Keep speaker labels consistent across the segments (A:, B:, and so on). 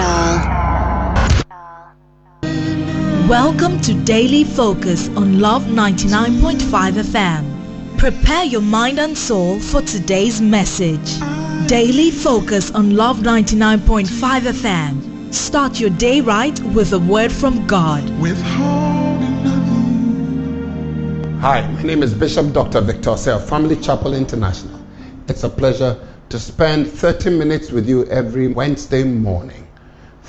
A: all.
B: Welcome to Daily Focus on Love 99.5 FM. Prepare your mind and soul for today's message. Daily Focus on Love 99.5 FM. Start your day right with a word from God.
C: Hi, my name is Bishop Dr. Victor Sale, Family Chapel International. It's a pleasure to spend 30 minutes with you every Wednesday morning,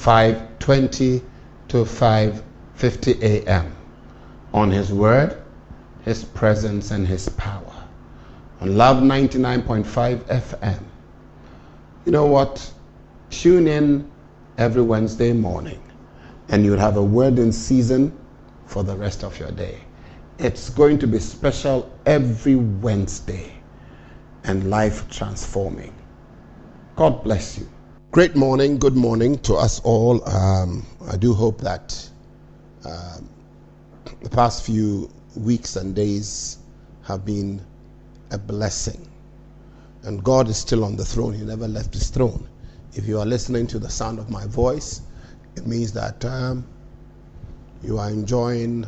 C: 5:20 to 5:50 a.m. on his word, his presence and his power. On Love 99.5 FM. You know what? Tune in every Wednesday morning and you'll have a word in season for the rest of your day. It's going to be special every Wednesday and life transforming. God bless you. Great morning, good morning to us all. Um, I do hope that um, the past few weeks and days have been a blessing. And God is still on the throne, He never left His throne. If you are listening to the sound of my voice, it means that um, you are enjoying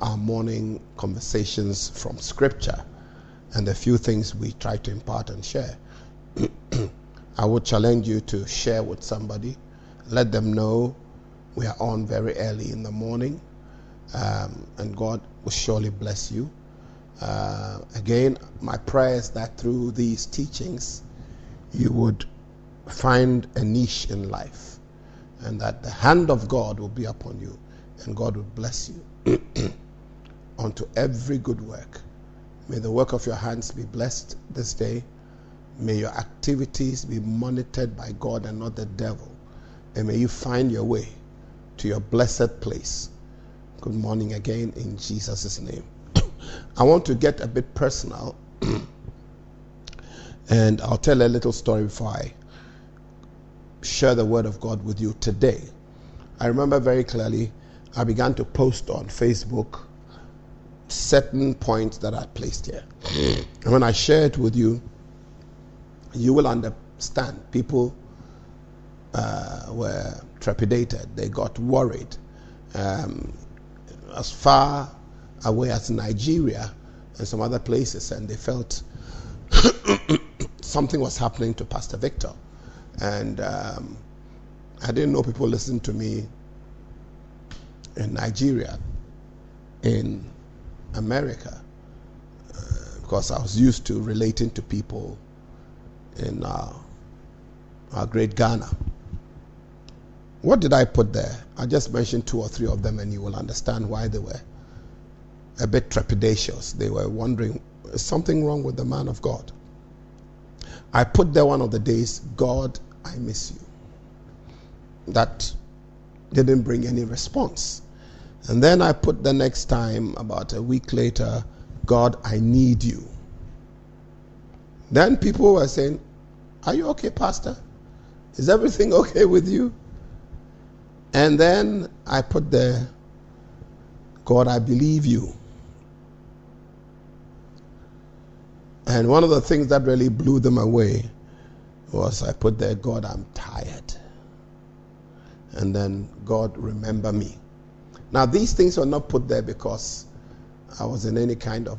C: our morning conversations from Scripture and the few things we try to impart and share. I would challenge you to share with somebody, let them know we are on very early in the morning, um, and God will surely bless you. Uh, again, my prayer is that through these teachings, you would find a niche in life, and that the hand of God will be upon you, and God will bless you unto every good work. May the work of your hands be blessed this day. May your activities be monitored by God and not the devil. And may you find your way to your blessed place. Good morning again in Jesus' name. I want to get a bit personal and I'll tell a little story before I share the word of God with you today. I remember very clearly I began to post on Facebook certain points that I placed here. and when I share it with you, you will understand. People uh, were trepidated, they got worried. Um, as far away as Nigeria and some other places, and they felt something was happening to Pastor Victor. And um, I didn't know people listened to me in Nigeria, in America, uh, because I was used to relating to people in uh, our great Ghana. What did I put there? I just mentioned two or three of them, and you will understand why they were a bit trepidatious. They were wondering, is something wrong with the man of God? I put there one of the days, God, I miss you. That didn't bring any response. And then I put the next time, about a week later, God, I need you. Then people were saying, Are you okay, Pastor? Is everything okay with you? And then I put there, God, I believe you. And one of the things that really blew them away was I put there, God, I'm tired. And then, God, remember me. Now, these things were not put there because I was in any kind of.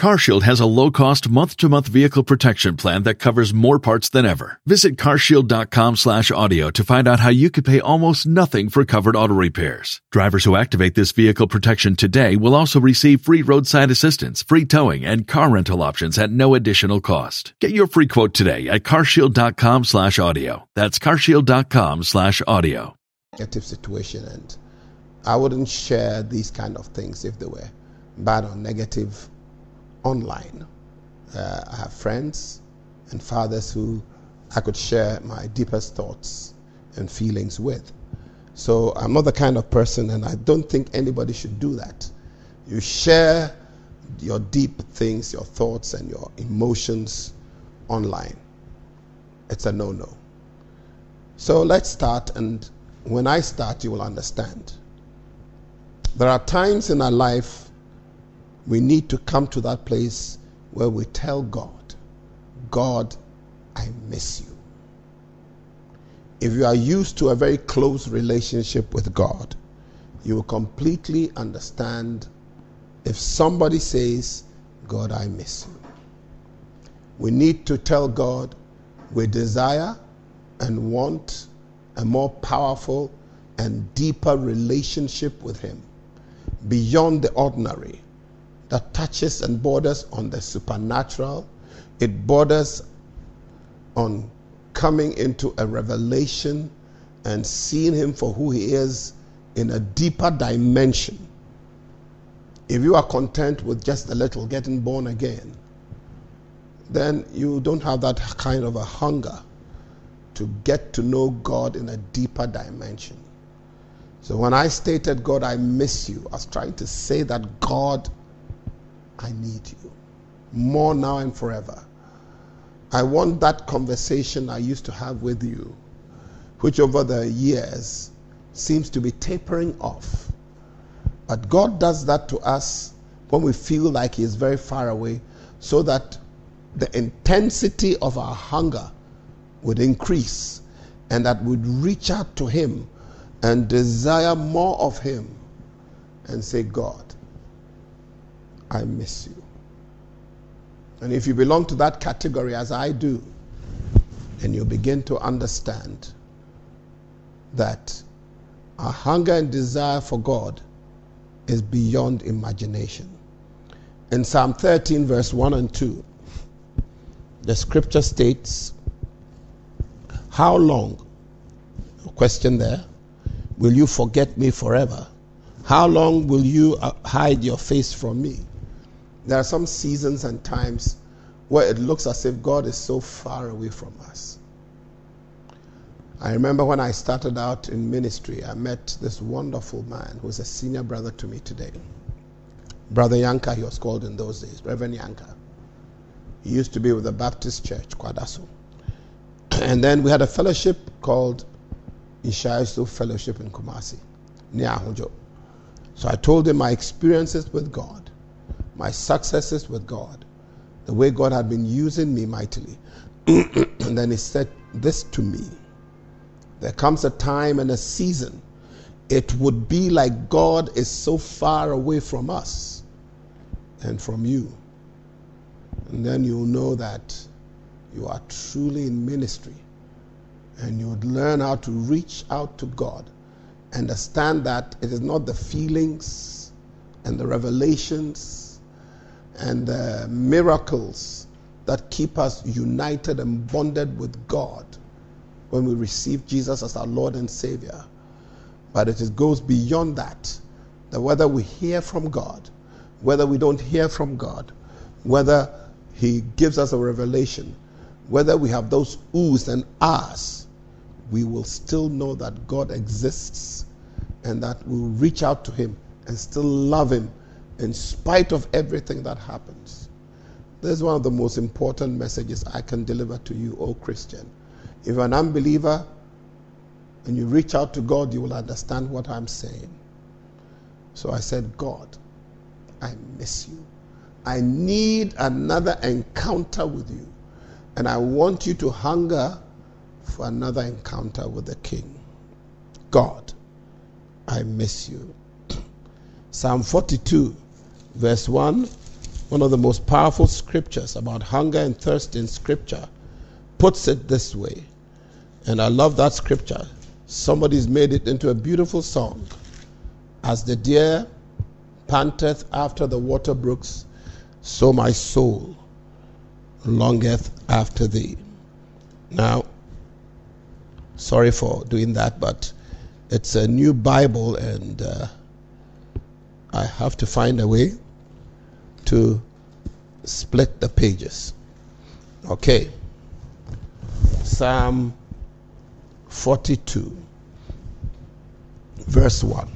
D: CarShield has a low-cost month-to-month vehicle protection plan that covers more parts than ever. Visit carshield.com/audio to find out how you could pay almost nothing for covered auto repairs. Drivers who activate this vehicle protection today will also receive free roadside assistance, free towing, and car rental options at no additional cost. Get your free quote today at carshield.com/audio. That's carshield.com/audio.
C: Negative situation, and I wouldn't share these kind of things if they were bad or negative online. Uh, I have friends and fathers who I could share my deepest thoughts and feelings with. So I'm not the kind of person, and I don't think anybody should do that. You share your deep things, your thoughts, and your emotions online. It's a no no. So let's start, and when I start, you will understand. There are times in our life we need to come to that place where we tell God, God, I miss you. If you are used to a very close relationship with God, you will completely understand if somebody says, God, I miss you. We need to tell God we desire and want a more powerful and deeper relationship with Him beyond the ordinary that touches and borders on the supernatural. It borders on coming into a revelation and seeing Him for who He is in a deeper dimension. If you are content with just a little getting born again, then you don't have that kind of a hunger to get to know God in a deeper dimension. So when I stated, God, I miss you, I was trying to say that, God, I need you more now and forever. I want that conversation I used to have with you, which over the years seems to be tapering off. But God does that to us when we feel like He is very far away, so that the intensity of our hunger would increase and that we would reach out to Him and desire more of Him and say, God, I miss you. And if you belong to that category, as I do, then you begin to understand that our hunger and desire for God is beyond imagination. In Psalm 13, verse 1 and 2, the scripture states, How long, question there, will you forget me forever? How long will you uh, hide your face from me? There are some seasons and times where it looks as if God is so far away from us. I remember when I started out in ministry, I met this wonderful man who's a senior brother to me today. Brother Yanka, he was called in those days, Reverend Yanka. He used to be with the Baptist Church, Kwadaso. And then we had a fellowship called Ishaisu Fellowship in Kumasi, near Ahunjo. So I told him my experiences with God, my successes with God, the way God had been using me mightily. and then he said this to me There comes a time and a season, it would be like God is so far away from us and from you. And then you'll know that you are truly in ministry. And you would learn how to reach out to God. Understand that it is not the feelings and the revelations and the miracles that keep us united and bonded with God when we receive Jesus as our Lord and Savior. But it goes beyond that. That whether we hear from God, whether we don't hear from God, whether He gives us a revelation, whether we have those oohs and ahs, we will still know that God exists and that we'll reach out to Him and still love Him in spite of everything that happens. This is one of the most important messages I can deliver to you, O Christian. If you're an unbeliever and you reach out to God, you will understand what I'm saying. So I said, God, I miss you. I need another encounter with you. And I want you to hunger for another encounter with the King. God, I miss you. Psalm 42, verse 1, one of the most powerful scriptures about hunger and thirst in Scripture, puts it this way. And I love that scripture. Somebody's made it into a beautiful song. As the deer panteth after the water brooks, so my soul longeth after thee. Now, sorry for doing that, but it's a new Bible, and uh, I have to find a way to split the pages. Okay. Psalm 42, verse 1.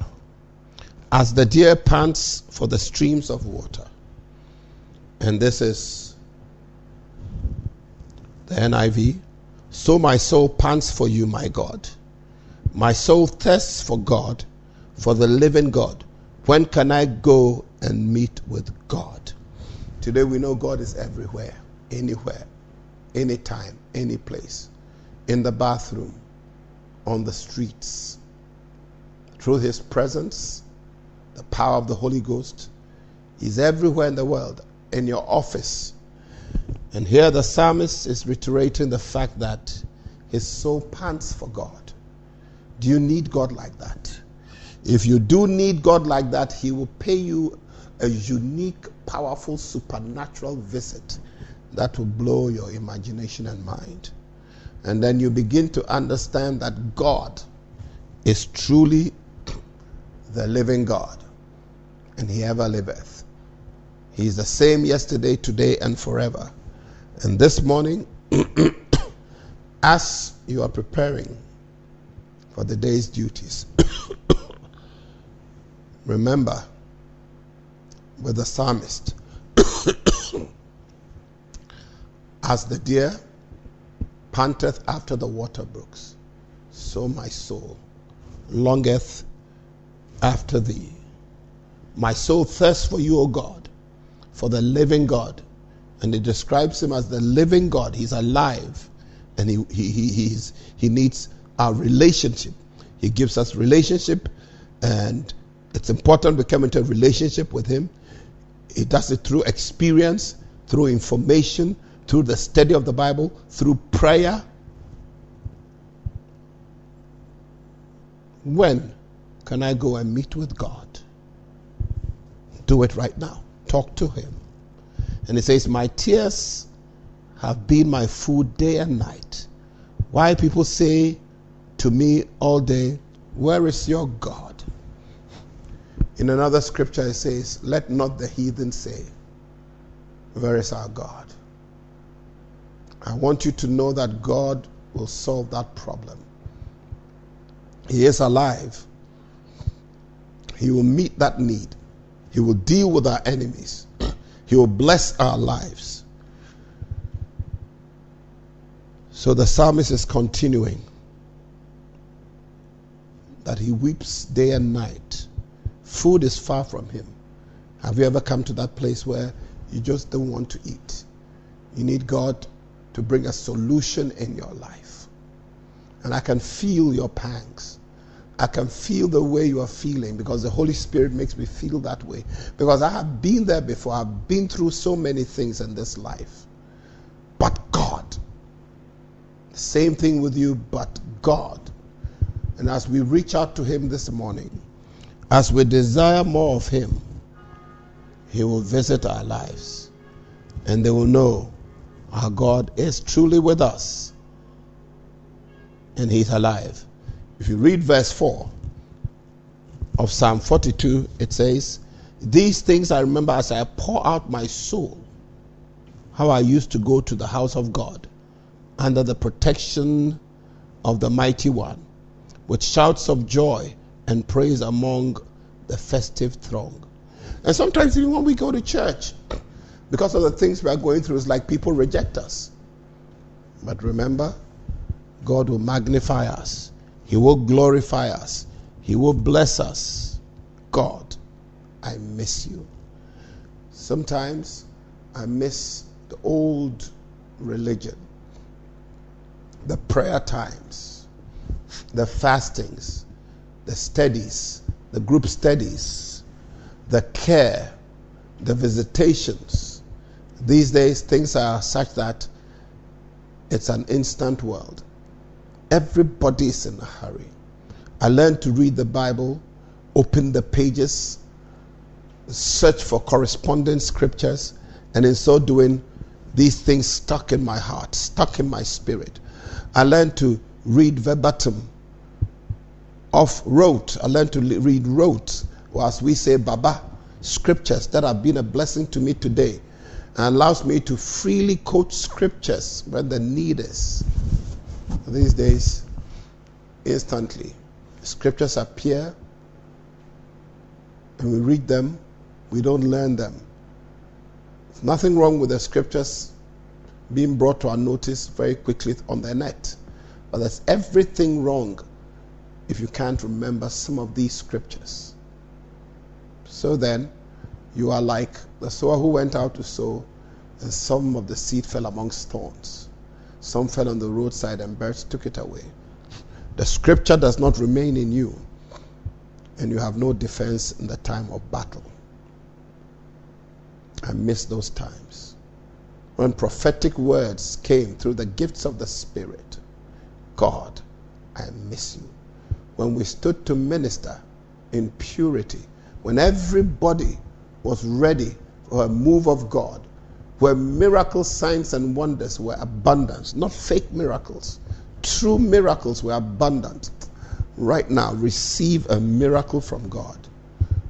C: As the deer pants for the streams of water. And this is the NIV. So my soul pants for you, my God. My soul thirsts for God, for the living God. When can I go and meet with God? Today we know God is everywhere, anywhere, anytime, any place. In the bathroom, on the streets. Through his presence, the power of the Holy Ghost, He's everywhere in the world, in your office. And here the psalmist is reiterating the fact that his soul pants for God. Do you need God like that? If you do need God like that, He will pay you a unique, powerful, supernatural visit that will blow your imagination and mind. And then you begin to understand that God is truly the living God, and He ever liveth. He is the same yesterday, today, and forever. And this morning, as you are preparing for the day's duties, remember with the psalmist, as the deer panteth after the water brooks, so my soul longeth after thee. My soul thirsts for you, O God, for the living God. And it describes him as the living God. He's alive. And he, he, he, he's, he needs our relationship. He gives us relationship. And it's important we come into a relationship with him. He does it through experience, through information, through the study of the Bible, through prayer. When can I go and meet with God? Do it right now. Talk to Him. And He says, My tears have been my food day and night. Why people say to me all day, Where is your God? In another scripture, it says, Let not the heathen say, Where is our God? I want you to know that God will solve that problem. He is alive. He will meet that need. He will deal with our enemies. He will bless our lives. So the psalmist is continuing that he weeps day and night. Food is far from him. Have you ever come to that place where you just don't want to eat? You need God to bring a solution in your life. And I can feel your pangs. I can feel the way you are feeling because the Holy Spirit makes me feel that way. Because I have been there before. I've been through so many things in this life. But God. Same thing with you, but God. And as we reach out to Him this morning, as we desire more of Him, He will visit our lives. And they will know our God is truly with us and He's alive. If you read verse 4 of Psalm 42, it says, These things I remember as I pour out my soul, how I used to go to the house of God under the protection of the mighty one with shouts of joy and praise among the festive throng. And sometimes, even when we go to church, because of the things we are going through, it's like people reject us. But remember, God will magnify us, He will glorify us, He will bless us. God, I miss you. Sometimes I miss the old religion, the prayer times, the fastings, the studies, the group studies, the care, the visitations. These days, things are such that it's an instant world. Everybody is in a hurry. I learned to read the Bible, open the pages, search for corresponding scriptures, and in so doing, these things stuck in my heart, stuck in my spirit. I learned to read verbatim, off rote. I learned to read rote, or as we say, Baba, scriptures that have been a blessing to me today and allows me to freely quote scriptures when the need is. These days, instantly, scriptures appear and we read them, we don't learn them. There's nothing wrong with the scriptures being brought to our notice very quickly on the net, but there's everything wrong if you can't remember some of these scriptures. So then, you are like the sower who went out to sow, and some of the seed fell amongst thorns. Some fell on the roadside, and birds took it away. The scripture does not remain in you, and you have no defense in the time of battle. I miss those times when prophetic words came through the gifts of the Spirit. God, I miss you. When we stood to minister in purity, when everybody was ready for a move of God, where miracles, signs, and wonders were abundant, not fake miracles. True miracles were abundant. Right now, receive a miracle from God.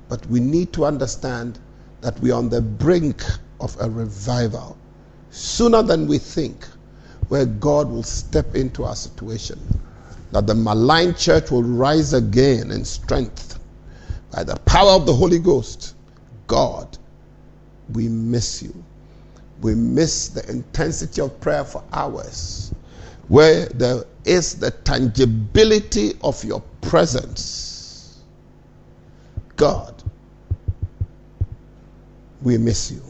C: But we need to understand that we are on the brink of a revival sooner than we think, where God will step into our situation. That the maligned church will rise again in strength by the power of the Holy Ghost God, we miss you. We miss the intensity of prayer for hours, where there is the tangibility of your presence. God, we miss you.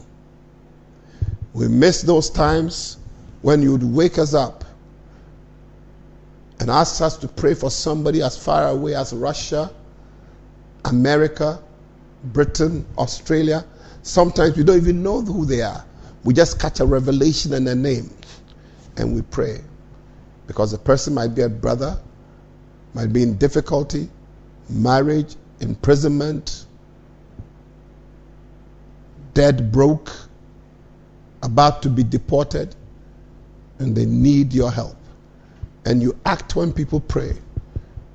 C: We miss those times when you would wake us up and ask us to pray for somebody as far away as Russia, America, Britain, Australia. Sometimes we don't even know who they are. We just catch a revelation and a name and we pray. Because the person might be a brother, might be in difficulty, marriage, imprisonment, dead broke, about to be deported, and they need your help. And you act when people pray.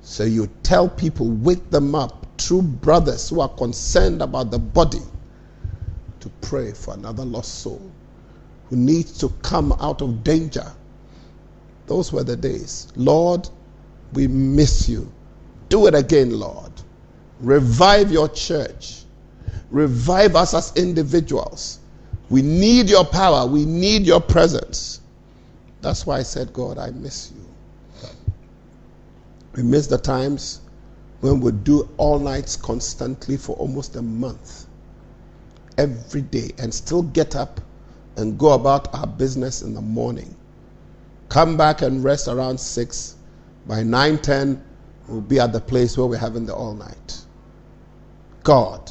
C: So you tell people, wake them up, true brothers who are concerned about the body to pray for another lost soul who needs to come out of danger. Those were the days. Lord, we miss you. Do it again, Lord. Revive your church. Revive us as individuals. We need your power. We need your presence. That's why I said, God, I miss you. We miss the times when we do all nights constantly for almost a month, every day, and still get up and go about our business in the morning. Come back and rest around 6. By 9 10, we'll be at the place where we're having the all night. God,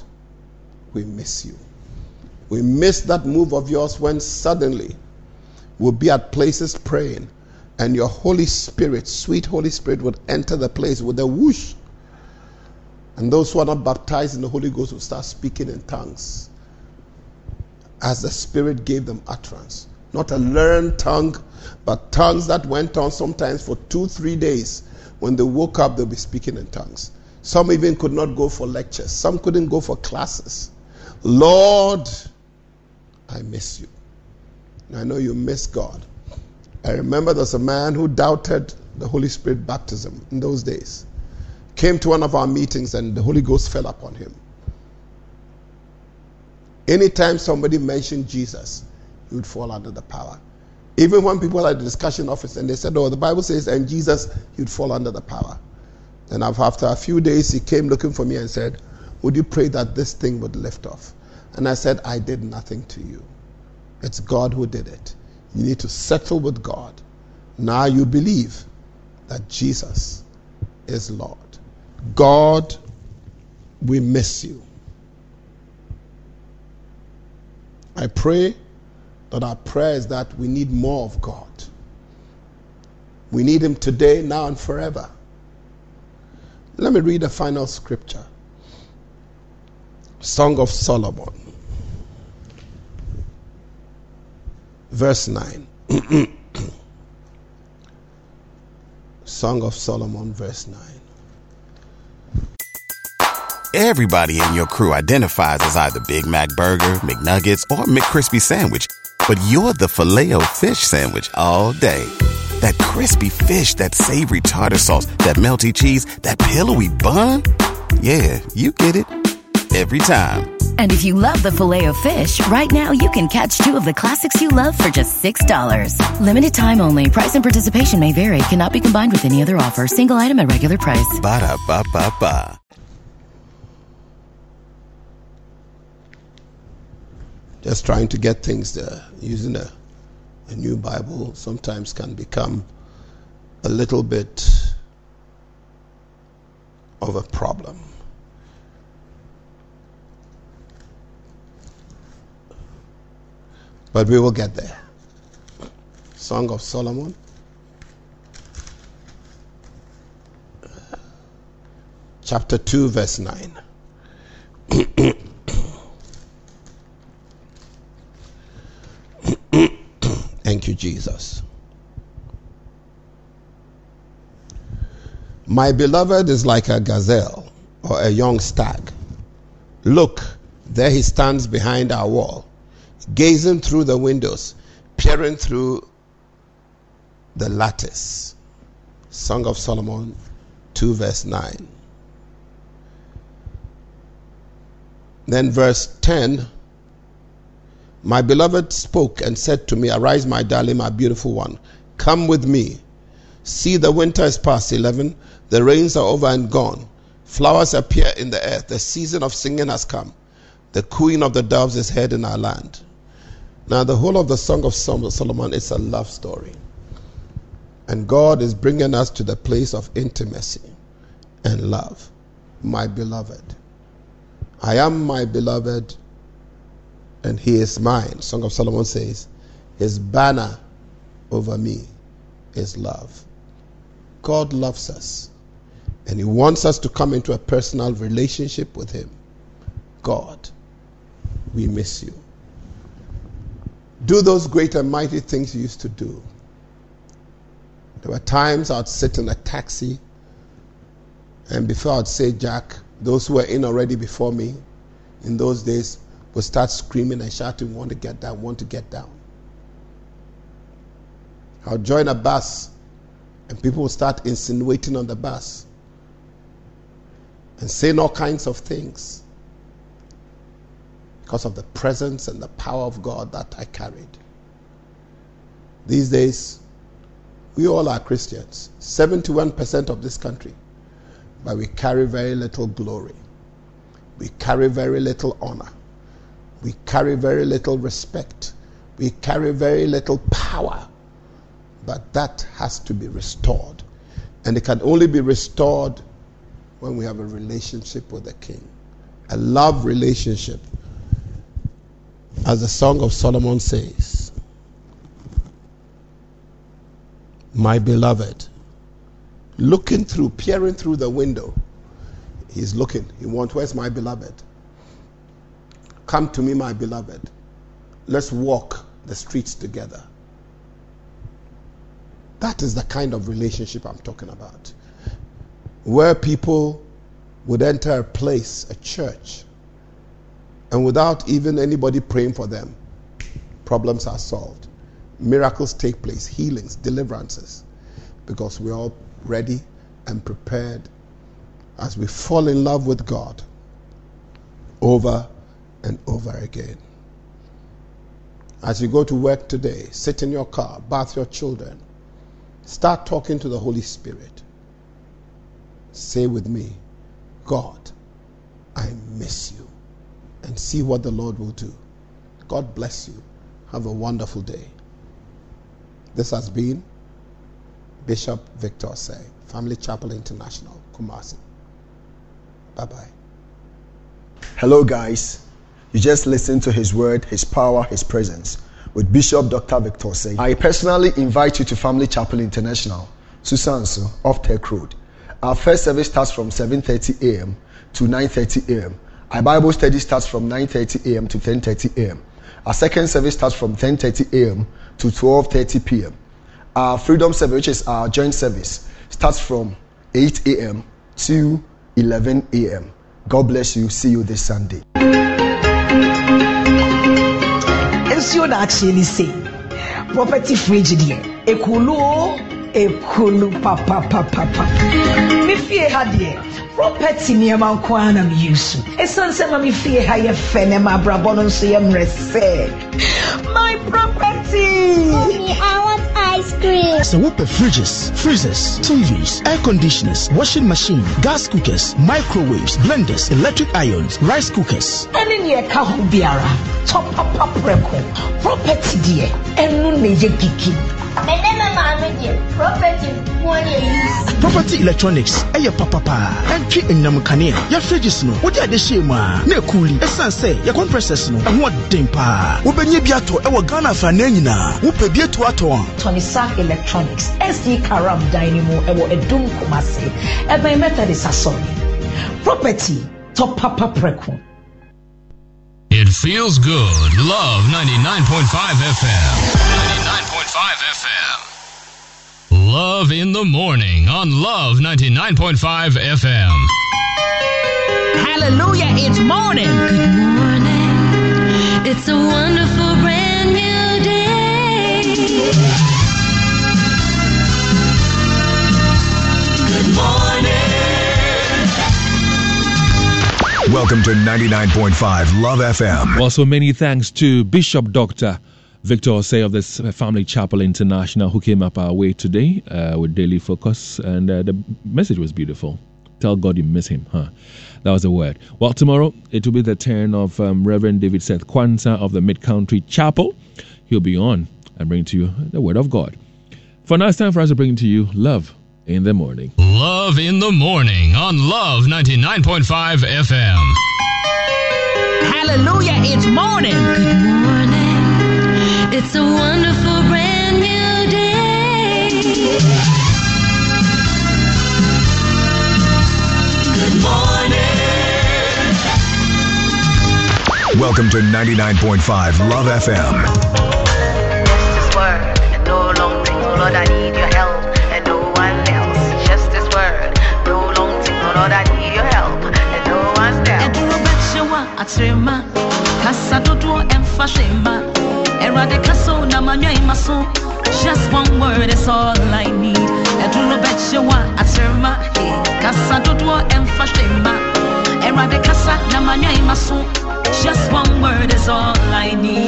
C: we miss you. We miss that move of yours when suddenly we'll be at places praying and your Holy Spirit, sweet Holy Spirit, would enter the place with a whoosh and those who are not baptized in the Holy Ghost will start speaking in tongues as the Spirit gave them utterance. Not a learned tongue, but tongues that went on sometimes for two, three days. When they woke up, they'll be speaking in tongues. Some even could not go for lectures, some couldn't go for classes. Lord, I miss you. I know you miss God. I remember there's a man who doubted the Holy Spirit baptism in those days. Came to one of our meetings and the Holy Ghost fell upon him. Anytime somebody mentioned Jesus, he would fall under the power. Even when people had the discussion office and they said, Oh, the Bible says, and Jesus, he would fall under the power. And after a few days, he came looking for me and said, Would you pray that this thing would lift off? And I said, I did nothing to you. It's God who did it. You need to settle with God. Now you believe that Jesus is Lord. God, we miss you. I pray that our prayer is that we need more of God. We need Him today, now, and forever. Let me read the final scripture Song of Solomon, verse 9. Song of Solomon, verse 9.
E: Everybody in your crew identifies as either Big Mac Burger, McNuggets, or McCrispy Sandwich, but you're the filet fish Sandwich all day. That crispy fish, that savory tartar sauce, that melty cheese, that pillowy bun. Yeah, you get it. Every time.
F: And if you love the Filet-O-Fish, right now you can catch two of the classics you love for just $6. Limited time only. Price and participation may vary. Cannot be combined with any other offer. Single item at regular price.
E: Ba da ba ba ba.
C: Just trying to get things there. Using a, a new Bible sometimes can become a little bit of a problem. But we will get there. Song of Solomon. Chapter 2, verse 9. Thank you, Jesus. My beloved is like a gazelle or a young stag. Look, there he stands behind our wall, gazing through the windows, peering through the lattice. Song of Solomon 2, verse 9. Then, verse 10 My beloved spoke and said to me, Arise, my darling, my beautiful one, come with me. See, the winter is past. 11. The rains are over and gone. Flowers appear in the earth. The season of singing has come. The cooing of the doves is heard in our land. Now, the whole of the Song of Solomon is a love story. And God is bringing us to the place of intimacy and love. My beloved. I am my beloved, and he is mine. Song of Solomon says, His banner over me is love. God loves us, and He wants us to come into a personal relationship with Him. God, we miss you. Do those great and mighty things you used to do. There were times I'd sit in a taxi, and before I'd say, Jack, those who were in already before me in those days would start screaming and shouting, Want to get down, want to get down. I'll join a bus and people will start insinuating on the bus and saying all kinds of things because of the presence and the power of God that I carried. These days, we all are Christians, 71% of this country, but we carry very little glory. We carry very little honor. We carry very little respect. We carry very little power. But that has to be restored. And it can only be restored when we have a relationship with the King, a love relationship. As the Song of Solomon says, My beloved, looking through, peering through the window, he's looking. He wants, Where's my beloved? Come to me, my beloved. Let's walk the streets together. That is the kind of relationship I'm talking about. Where people would enter a place, a church, and without even anybody praying for them, problems are solved. Miracles take place, healings, deliverances. because we're all ready and prepared as we fall in love with God over and over again. As you go to work today, sit in your car, bath your children, start talking to the Holy Spirit. Say with me, God, I miss you. And see what the Lord will do. God bless you. Have a wonderful day. This has been Bishop Victor Osei, Family Chapel International, Kumasi. Bye bye.
G: Hello, guys. You just listened to his word, his power, his presence with Bishop Dr. Victor Osei. I personally invite you to Family Chapel International, Susuanso, off Tech Road. Our first service starts from 7:30 a.m. to 9:30 a.m. Our Bible study starts from 9:30 a.m. to 10:30 a.m. Our second service starts from 10:30 a.m. to 12:30 p.m. Our Freedom Service, which is our joint service, starts from 8 a.m. to 11 a.m. God bless you. See you this Sunday.
H: nsuo na akyerɛ ne sei property fridge deɛ ekulu ekulu papapapapa me fie ha deɛ property nneɛma nko ara na meyi so ɛsiane sɛ ma me fie ha yɛ fɛ na ma abrabɔ no nso yɛ mmerɛ sɛ my property.
I: Mommy, I want ice cream.
J: So whoop fridges, freezers, TVs, air conditioners, washing machine, gas cookers, microwaves, blenders, electric irons, rice cookers.
H: ɛne neɛ ɛka ho biara tɔpapa prɛko. Property deɛ ɛno na ɛyɛ gigi
I: Mene me maame deɛ property nko na eyi.
J: Property electronics, eh, ɛyɛ papapa. Ɛntwe enyam kanea. Yɛ fridges no, wode ade hyɛ mu a, na ekuli. Ɛsan sɛ, yɛ compressors no, ɛho ɔden paa. Wobɛnya bi atɔ ɛwɔ Ghana afanan nyinaa. Wopɛ bi ato atɔ a.
H: tɔnisa electronics sd karam dan no mu eh, ɛwɔ ɛdum kumase eh, ɛbɛn methodist asɔre property tɔpapa prɛko
K: It feels good. Love 99.5 FM. 99.5 FM. Love in the morning on Love 99.5 FM.
L: Hallelujah, it's morning. Good morning. It's a wonderful brand new day.
M: Good morning.
N: Welcome to 99.5 Love FM.
O: Also, many thanks to Bishop Dr. Victor Osei of this Family Chapel International who came up our way today uh, with Daily Focus. And uh, the message was beautiful. Tell God you miss him, huh? That was the word. Well, tomorrow it will be the turn of um, Reverend David Seth Kwanzaa of the Mid Country Chapel. He'll be on and bring to you the word of God. For now, it's time for us to bring to you love in the morning.
K: Love in the morning on Love 99.5 FM.
L: Hallelujah, it's morning. Good morning. It's a wonderful brand new day.
M: Good morning.
N: Welcome to 99.5 Love FM.
P: this word, and no long thing, oh Lord, I need your help, and no one else. Just this word, no long thing, oh Lord, I need your help, and no one else.
Q: Ɛduru bɛhyɛ wa akyerɛma kasa dodoɔ ɛmfa hwɛ mma ɛwurade kasa o na manwa ma so just one word is all i need ɛduru bɛhyɛ wa akyerɛma kasa hwɛ mma ɛwurade kasa na manwa ma so just one word is all i need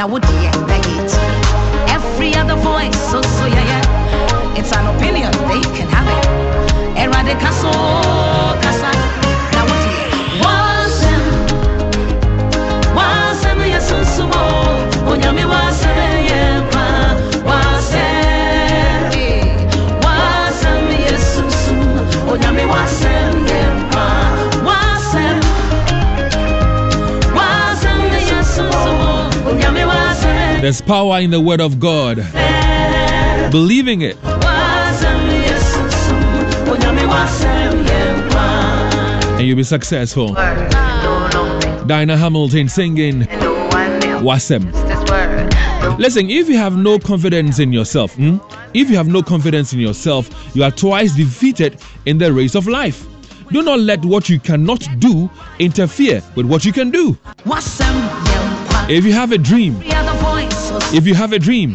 Q: na wo deɛ bɛyɛ it every other voice so so yeah, yeah. it's an opinion they can have it. Kasa kasa
O: There's power in the word of God. Believing it.
Q: wasɛm yɛ sunsun onyame wasɛm yɛ nkwa.
O: and you'll be successful. Diana Hamilton singing Wasem. Listen, if you have no confidence in yourself, hmm, if you have no confidence in yourself, you are twice defeated in the race of life. Do not let what you cannot do interfere with what you can do. If you have a dream, if you have a dream,